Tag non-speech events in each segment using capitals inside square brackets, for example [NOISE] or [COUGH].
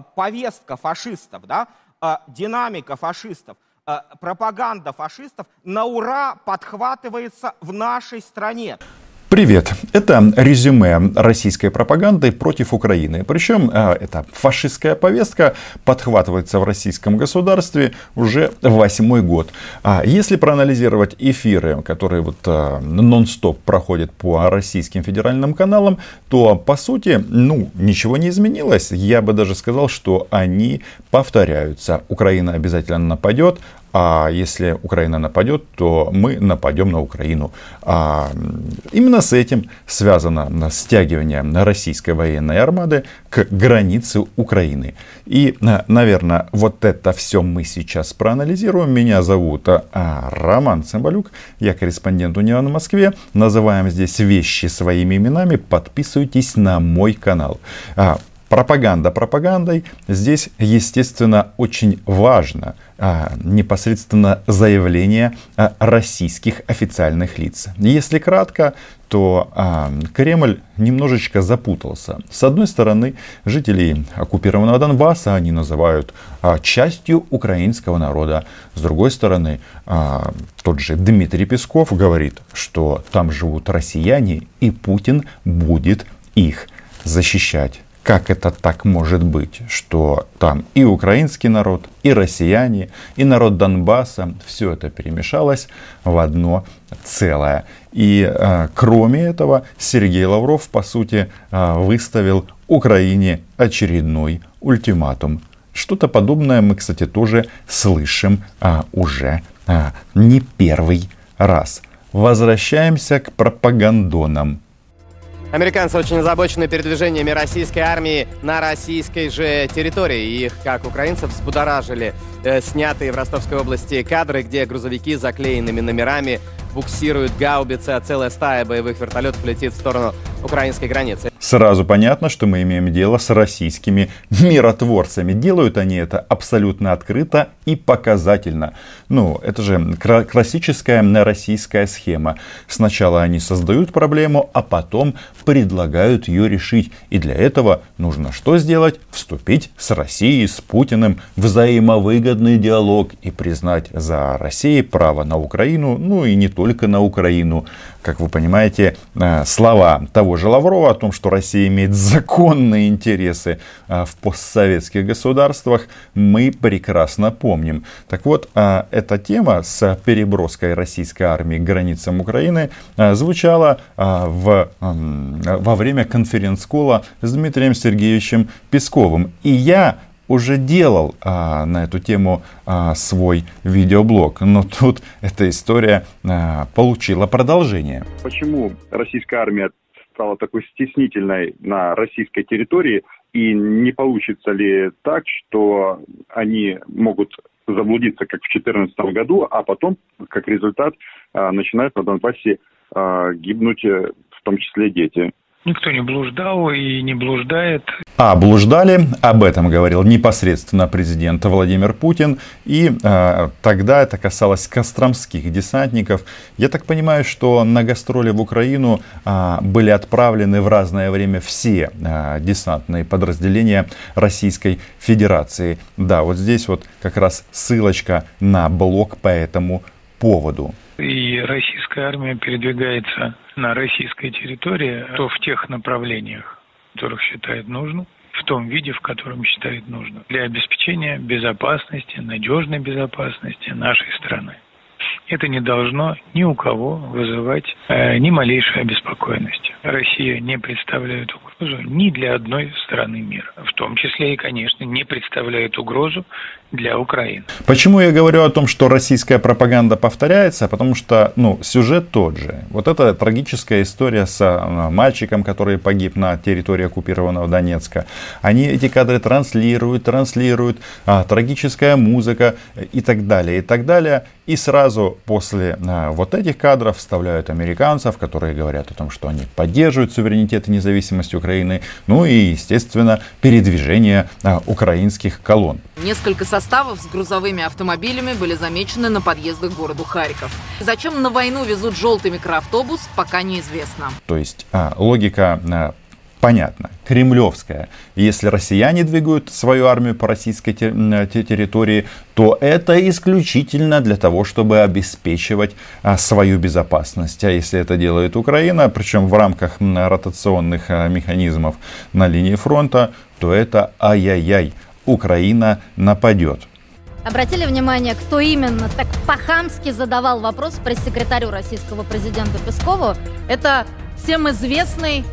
повестка фашистов, да, э, динамика фашистов, э, пропаганда фашистов на ура подхватывается в нашей стране. Привет! Это резюме российской пропаганды против Украины. Причем э, эта фашистская повестка подхватывается в российском государстве уже восьмой год. А если проанализировать эфиры, которые вот э, нон-стоп проходят по российским федеральным каналам, то по сути, ну, ничего не изменилось. Я бы даже сказал, что они повторяются. Украина обязательно нападет, а если Украина нападет, то мы нападем на Украину. А именно с этим связано стягивание российской военной армады к границе Украины. И, наверное, вот это все мы сейчас проанализируем. Меня зовут а, Роман Цымбалюк, я корреспондент Униан в Москве. Называем здесь вещи своими именами. Подписывайтесь на мой канал. Пропаганда пропагандой. Здесь, естественно, очень важно а, непосредственно заявление а, российских официальных лиц. Если кратко, то а, Кремль немножечко запутался. С одной стороны, жителей оккупированного Донбасса они называют а, частью украинского народа. С другой стороны, а, тот же Дмитрий Песков говорит, что там живут россияне и Путин будет их защищать как это так может быть, что там и украинский народ, и россияне, и народ Донбасса, все это перемешалось в одно целое. И э, кроме этого, Сергей Лавров, по сути, э, выставил Украине очередной ультиматум. Что-то подобное мы, кстати, тоже слышим э, уже э, не первый раз. Возвращаемся к пропагандонам. Американцы очень озабочены передвижениями российской армии на российской же территории. Их, как украинцев, взбудоражили э, снятые в Ростовской области кадры, где грузовики заклеенными номерами буксируют гаубицы, а целая стая боевых вертолетов летит в сторону украинской границы. Сразу понятно, что мы имеем дело с российскими миротворцами. Делают они это абсолютно открыто и показательно. Ну, это же классическая российская схема. Сначала они создают проблему, а потом предлагают ее решить. И для этого нужно что сделать? Вступить с Россией, с Путиным в взаимовыгодный диалог и признать за Россией право на Украину, ну и не только на Украину. Как вы понимаете, э, слова того же Лаврова о том, что Россия имеет законные интересы э, в постсоветских государствах, мы прекрасно помним. Так вот, э, эта тема с переброской российской армии к границам Украины звучала в, во время конференц-кола с Дмитрием Сергеевичем Песковым. И я уже делал а, на эту тему а, свой видеоблог, но тут эта история а, получила продолжение. Почему российская армия стала такой стеснительной на российской территории, и не получится ли так, что они могут заблудиться, как в 2014 году, а потом, как результат, а, начинают на Донбассе а, гибнуть, э, в том числе дети. Никто не блуждал и не блуждает. А блуждали, об этом говорил непосредственно президент Владимир Путин. И э, тогда это касалось костромских десантников. Я так понимаю, что на гастроли в Украину э, были отправлены в разное время все э, десантные подразделения Российской Федерации. Да, вот здесь вот как раз ссылочка на блок по этому поводу. И российская армия передвигается на российской территории, то в тех направлениях, которых считает нужным, в том виде, в котором считает нужным, для обеспечения безопасности, надежной безопасности нашей страны. Это не должно ни у кого вызывать э, ни малейшей обеспокоенности. Россия не представляет угрозу ни для одной страны мира, в том числе и, конечно, не представляет угрозу для Украины. Почему я говорю о том, что российская пропаганда повторяется? Потому что ну, сюжет тот же. Вот эта трагическая история с э, мальчиком, который погиб на территории оккупированного Донецка. Они эти кадры транслируют, транслируют, а, трагическая музыка и так далее, и так далее. И сразу после а, вот этих кадров вставляют американцев, которые говорят о том, что они поддерживают суверенитет и независимость Украины. Ну и, естественно, передвижение а, украинских колонн. Несколько составов с грузовыми автомобилями были замечены на подъездах к городу Харьков. Зачем на войну везут желтый микроавтобус, пока неизвестно. То есть а, логика понятно, кремлевская. Если россияне двигают свою армию по российской территории, то это исключительно для того, чтобы обеспечивать а, свою безопасность. А если это делает Украина, причем в рамках ротационных а, механизмов на линии фронта, то это ай-яй-яй, Украина нападет. Обратили внимание, кто именно так по-хамски задавал вопрос пресс-секретарю российского президента Пескову? Это всем известный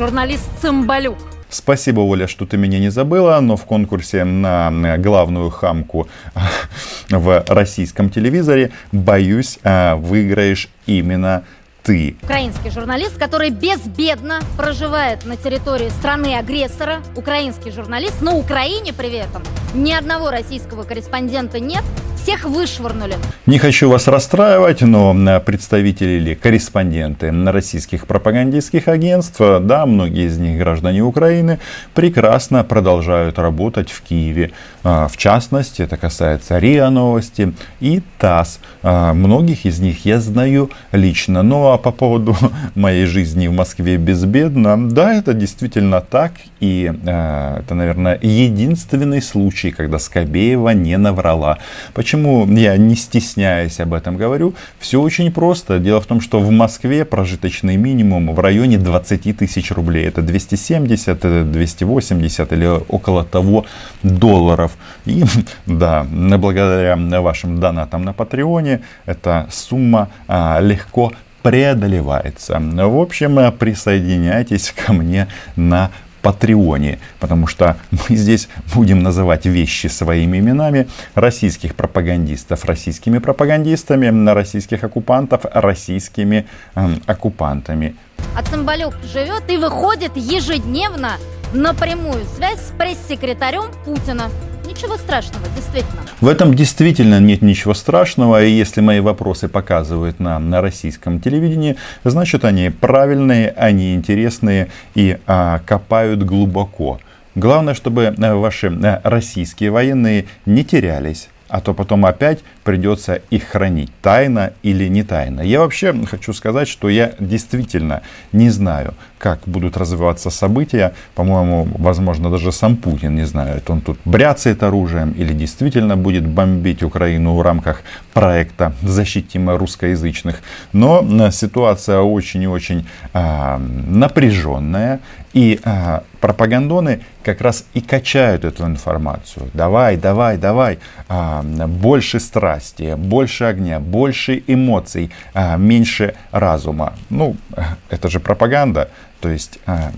журналист Цымбалюк. Спасибо, Оля, что ты меня не забыла, но в конкурсе на главную хамку [LAUGHS] в российском телевизоре, боюсь, а, выиграешь именно ты. Украинский журналист, который безбедно проживает на территории страны-агрессора. Украинский журналист, на Украине при этом ни одного российского корреспондента нет. Всех вышвырнули. Не хочу вас расстраивать, но представители или корреспонденты российских пропагандистских агентств, да, многие из них граждане Украины, прекрасно продолжают работать в Киеве. А, в частности, это касается РИА Новости и ТАСС. Многих из них я знаю лично. Ну а по поводу [LAUGHS] моей жизни в Москве безбедно, да, это действительно так. И это, наверное, единственный случай, когда Скобеева не наврала. Почему я не стесняясь об этом говорю? Все очень просто. Дело в том, что в Москве прожиточный минимум в районе 20 тысяч рублей. Это 270, 280 или около того долларов. И [LAUGHS] да, благодаря вашим донатам на Патреоне эта сумма а, легко преодолевается. В общем, присоединяйтесь ко мне на Патреоне, потому что мы здесь будем называть вещи своими именами, российских пропагандистов российскими пропагандистами, российских оккупантов российскими э, оккупантами. А Цымбалюк живет и выходит ежедневно на прямую связь с пресс-секретарем Путина. Ничего страшного, действительно. В этом действительно нет ничего страшного. И если мои вопросы показывают нам на российском телевидении, значит они правильные, они интересные и а, копают глубоко. Главное, чтобы э, ваши э, российские военные не терялись а то потом опять придется их хранить, тайно или не тайно. Я вообще хочу сказать, что я действительно не знаю, как будут развиваться события. По-моему, возможно, даже сам Путин не знает, он тут бряцает оружием или действительно будет бомбить Украину в рамках проекта «Защитима русскоязычных». Но э, ситуация очень и очень а, напряженная. И а, пропагандоны как раз и качают эту информацию. Давай, давай, давай. А, больше страсти, больше огня, больше эмоций, а, меньше разума. Ну, [LAUGHS] это же пропаганда. То есть а,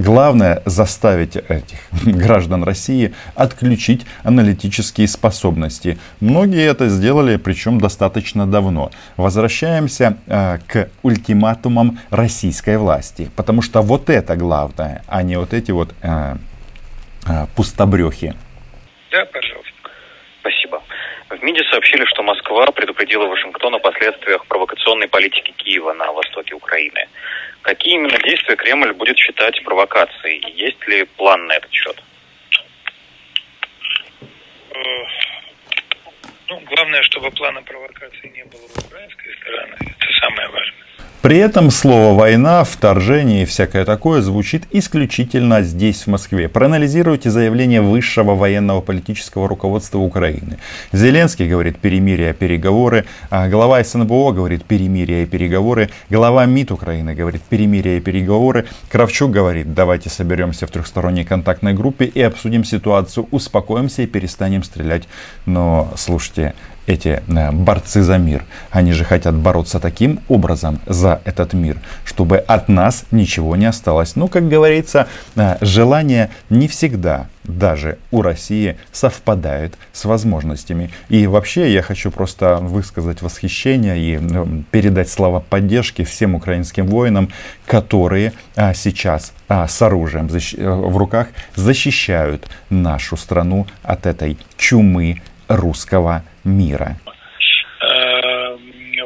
Главное заставить этих [LAUGHS] граждан России отключить аналитические способности. Многие это сделали, причем достаточно давно. Возвращаемся э, к ультиматумам российской власти, потому что вот это главное, а не вот эти вот э, э, пустобрехи. Да, пожалуйста. Спасибо. В МИДе сообщили, что Москва предупредила Вашингтон о последствиях провокационной политики Киева на востоке Украины. Какие именно действия Кремль будет считать провокацией? Есть ли план на этот счет? Э, ну, главное, чтобы плана провокации не было с украинской стороны. Это самое важное. При этом слово «война», «вторжение» и всякое такое звучит исключительно здесь, в Москве. Проанализируйте заявление высшего военного политического руководства Украины. Зеленский говорит «перемирие, переговоры», а глава СНБО говорит «перемирие, переговоры», глава МИД Украины говорит «перемирие, переговоры», Кравчук говорит «давайте соберемся в трехсторонней контактной группе и обсудим ситуацию, успокоимся и перестанем стрелять». Но, слушайте, эти э, борцы за мир. Они же хотят бороться таким образом за этот мир, чтобы от нас ничего не осталось. Ну, как говорится, э, желание не всегда даже у России совпадает с возможностями. И вообще я хочу просто высказать восхищение и э, передать слова поддержки всем украинским воинам, которые сейчас с оружием в руках защищают нашу страну от этой чумы русского мира? Э,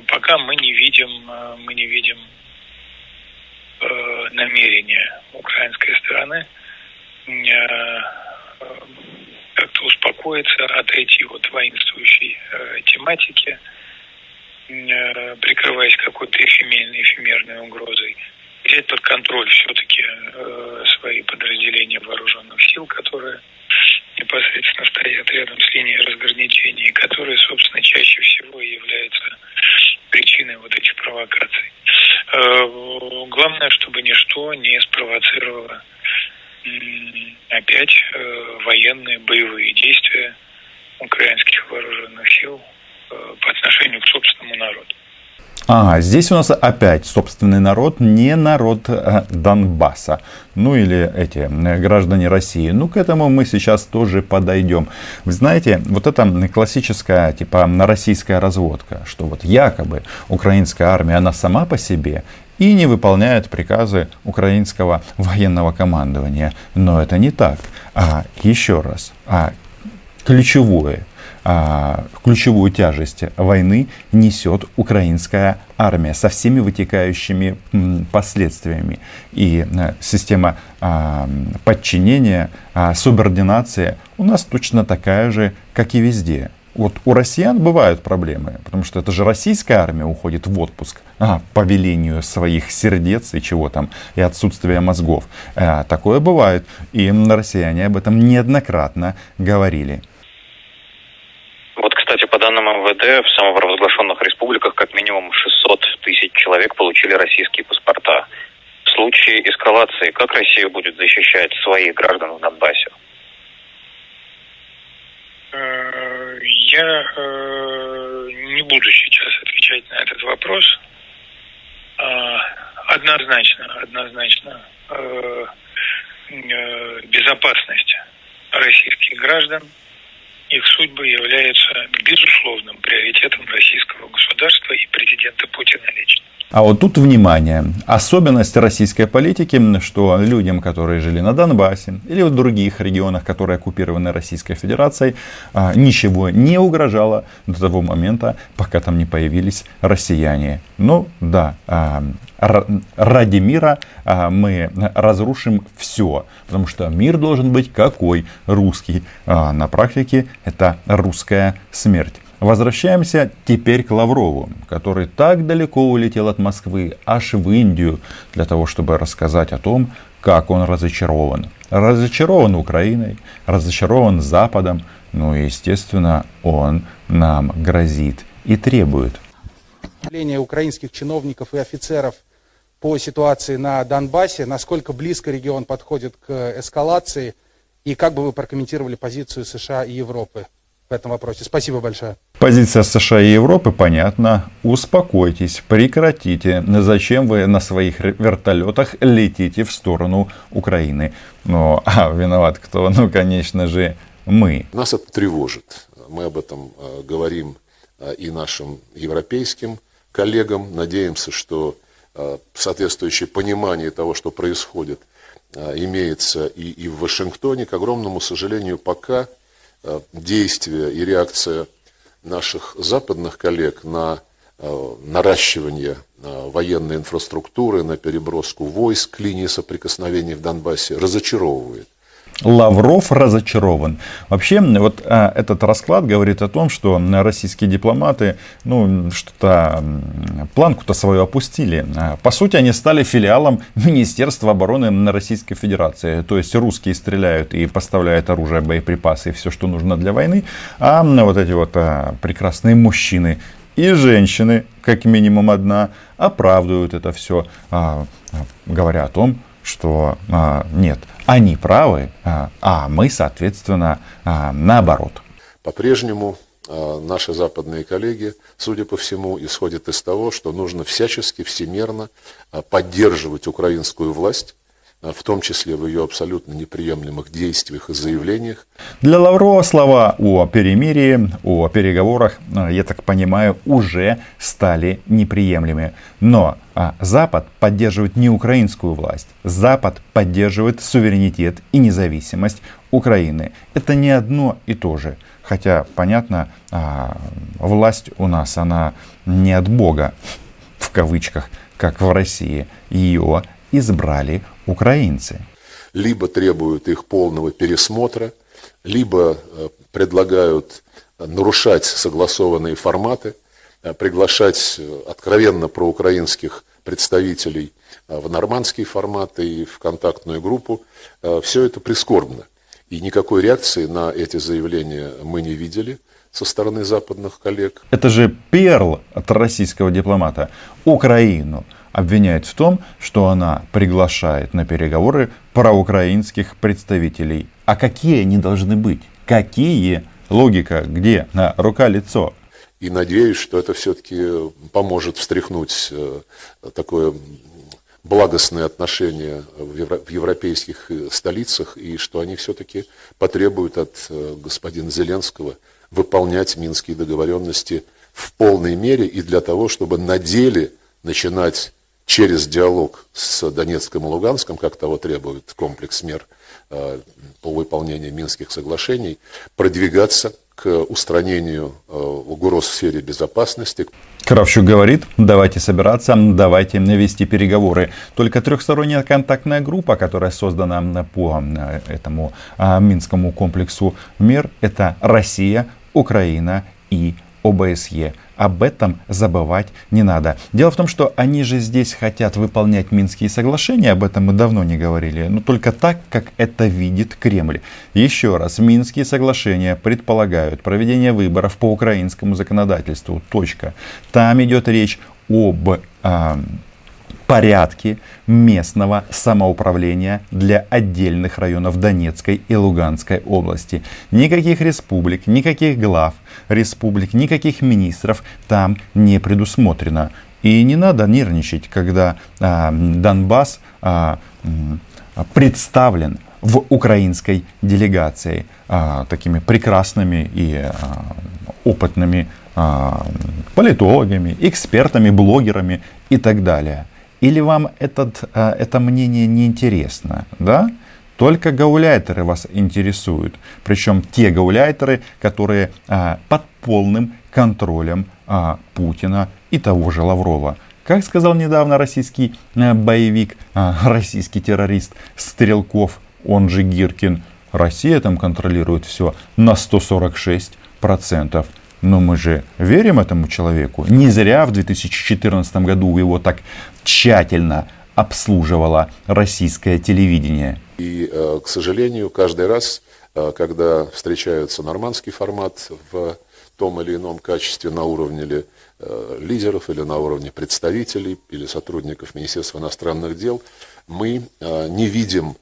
пока мы не видим, э, мы не видим э, намерения украинской стороны как-то успокоиться, отойти от воинствующей тематики, прикрываясь какой-то эфемерной, эфемерной угрозой взять под контроль все-таки э, свои подразделения вооруженных сил, которые непосредственно стоят рядом с линией разграничения, и которые, собственно, чаще всего являются причиной вот этих провокаций. Э, главное, чтобы ничто не спровоцировало опять э, военные боевые действия украинских вооруженных сил э, по отношению к собственному народу. А, здесь у нас опять собственный народ, не народ э, Донбасса. Ну или эти э, граждане России. Ну к этому мы сейчас тоже подойдем. Вы знаете, вот это классическая типа российская разводка, что вот якобы украинская армия, она сама по себе и не выполняет приказы украинского военного командования. Но это не так. А еще раз, а ключевое а, ключевую тяжесть войны несет украинская армия со всеми вытекающими последствиями. И э, система а, подчинения, а, субординации у нас точно такая же, как и везде. Вот у россиян бывают проблемы, потому что это же российская армия уходит в отпуск а, по велению своих сердец и чего там, и отсутствия мозгов. А, такое бывает, и россияне об этом неоднократно говорили. МВД, в самопровозглашенных республиках как минимум 600 тысяч человек получили российские паспорта. В случае эскалации, как Россия будет защищать своих граждан в Донбассе? Э, я э, не буду сейчас отвечать на этот вопрос. А, однозначно, однозначно э, безопасность российских граждан – их судьбы являются безусловным приоритетом российского государства и президента Путина лично. А вот тут внимание. Особенность российской политики, что людям, которые жили на Донбассе или в других регионах, которые оккупированы Российской Федерацией, а, ничего не угрожало до того момента, пока там не появились россияне. Ну да, а, ради мира а, мы разрушим все. Потому что мир должен быть какой? Русский. На практике это русская смерть. Возвращаемся теперь к Лаврову, который так далеко улетел от Москвы, аж в Индию, для того, чтобы рассказать о том, как он разочарован. Разочарован Украиной, разочарован Западом, ну и, естественно, он нам грозит и требует. Украинских чиновников и офицеров по ситуации на Донбассе, насколько близко регион подходит к эскалации, и как бы вы прокомментировали позицию США и Европы в этом вопросе. Спасибо большое. Позиция США и Европы понятна. Успокойтесь, прекратите. Зачем вы на своих вертолетах летите в сторону Украины? Ну, [LAUGHS] а виноват кто? Ну, конечно же, мы. Нас это тревожит. Мы об этом э, говорим э, и нашим европейским коллегам. Надеемся, что соответствующее понимание того, что происходит, имеется и, и в Вашингтоне. К огромному сожалению, пока Э, действия и реакция наших западных коллег на э, наращивание э, военной инфраструктуры, на переброску войск к линии соприкосновения в Донбассе разочаровывает. Лавров разочарован. Вообще, вот а, этот расклад говорит о том, что российские дипломаты, ну, что-то планку-то свою опустили. А, по сути, они стали филиалом Министерства обороны Российской Федерации. То есть, русские стреляют и поставляют оружие, боеприпасы и все, что нужно для войны. А вот эти вот а, прекрасные мужчины и женщины, как минимум одна, оправдывают это все, а, говоря о том, что а, нет, они правы, а, а мы, соответственно, а, наоборот. По-прежнему а, наши западные коллеги, судя по всему, исходят из того, что нужно всячески, всемерно поддерживать украинскую власть, в том числе в ее абсолютно неприемлемых действиях и заявлениях. Для Лаврова слова о перемирии, о переговорах, а, я так понимаю, уже стали неприемлемыми. Но а, Запад поддерживает не украинскую власть, Запад поддерживает суверенитет и независимость Украины. Это не одно и то же. Хотя, понятно, власть у нас, она не от Бога, в кавычках, как в России. Ее избрали украинцы. Либо требуют их полного пересмотра, либо э, предлагают нарушать согласованные форматы, э, приглашать э, откровенно проукраинских представителей в нормандский формат и в контактную группу. Все это прискорбно. И никакой реакции на эти заявления мы не видели со стороны западных коллег. Это же перл от российского дипломата. Украину обвиняет в том, что она приглашает на переговоры проукраинских представителей. А какие они должны быть? Какие? Логика где? На рука-лицо. И надеюсь, что это все-таки поможет встряхнуть э, такое благостные отношения в европейских э, столицах и что они все-таки потребуют от э, господина Зеленского выполнять минские договоренности в полной мере и для того, чтобы на деле начинать через диалог с Донецком и Луганском, как того требует комплекс мер э, по выполнению Минских соглашений, продвигаться к устранению э, угроз в сфере безопасности. Кравчук говорит, давайте собираться, давайте вести переговоры. Только трехсторонняя контактная группа, которая создана по э, этому Минскому комплексу мер, это Россия, Украина и ОБСЕ. Об этом забывать не надо. Дело в том, что они же здесь хотят выполнять Минские соглашения, об этом мы давно не говорили, но только так, как это видит Кремль. Еще раз, Минские соглашения предполагают проведение выборов по украинскому законодательству. Точка. Там идет речь об э, порядке местного самоуправления для отдельных районов Донецкой и Луганской области. Никаких республик, никаких глав республик, никаких министров там не предусмотрено. И не надо нервничать, когда а, Донбасс а, представлен в украинской делегации а, такими прекрасными и а, опытными а, политологами, экспертами, блогерами и так далее. Или вам этот, а, это мнение не интересно, да? Только гауляйтеры вас интересуют. Причем те гауляйтеры, которые а, под полным контролем а, Путина и того же Лаврова. Как сказал недавно российский боевик, российский террорист Стрелков, он же Гиркин, Россия там контролирует все на 146%. Но мы же верим этому человеку. Не зря в 2014 году его так тщательно обслуживало российское телевидение. И, э, к сожалению, каждый раз, э, когда встречаются нормандский формат в том или ином качестве на уровне ли, э, лидеров или на уровне представителей или сотрудников Министерства иностранных дел, мы не видим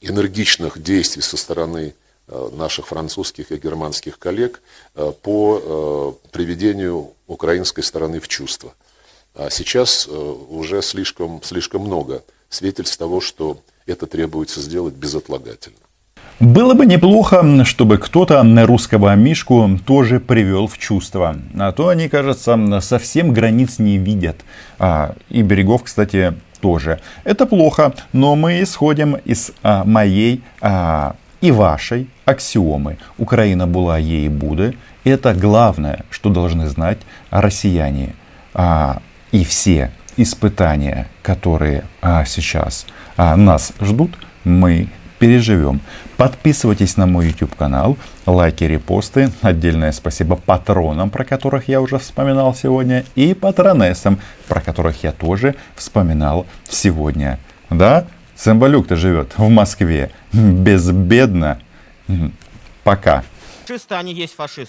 энергичных действий со стороны наших французских и германских коллег по приведению украинской стороны в чувство. А сейчас уже слишком, слишком много свидетельств того, что это требуется сделать безотлагательно. Было бы неплохо, чтобы кто-то русского Мишку тоже привел в чувство. А то они, кажется, совсем границ не видят. А, и берегов, кстати, тоже. Это плохо, но мы исходим из а, моей а, и вашей аксиомы. Украина была, ей будет. Это главное, что должны знать россияне. А, и все испытания, которые а, сейчас а, нас ждут, мы переживем. Подписывайтесь на мой YouTube канал, лайки, репосты. Отдельное спасибо патронам, про которых я уже вспоминал сегодня, и патронессам, про которых я тоже вспоминал сегодня. Да, Цымбалюк-то живет в Москве безбедно. Пока. Фашисты, они есть фашисты.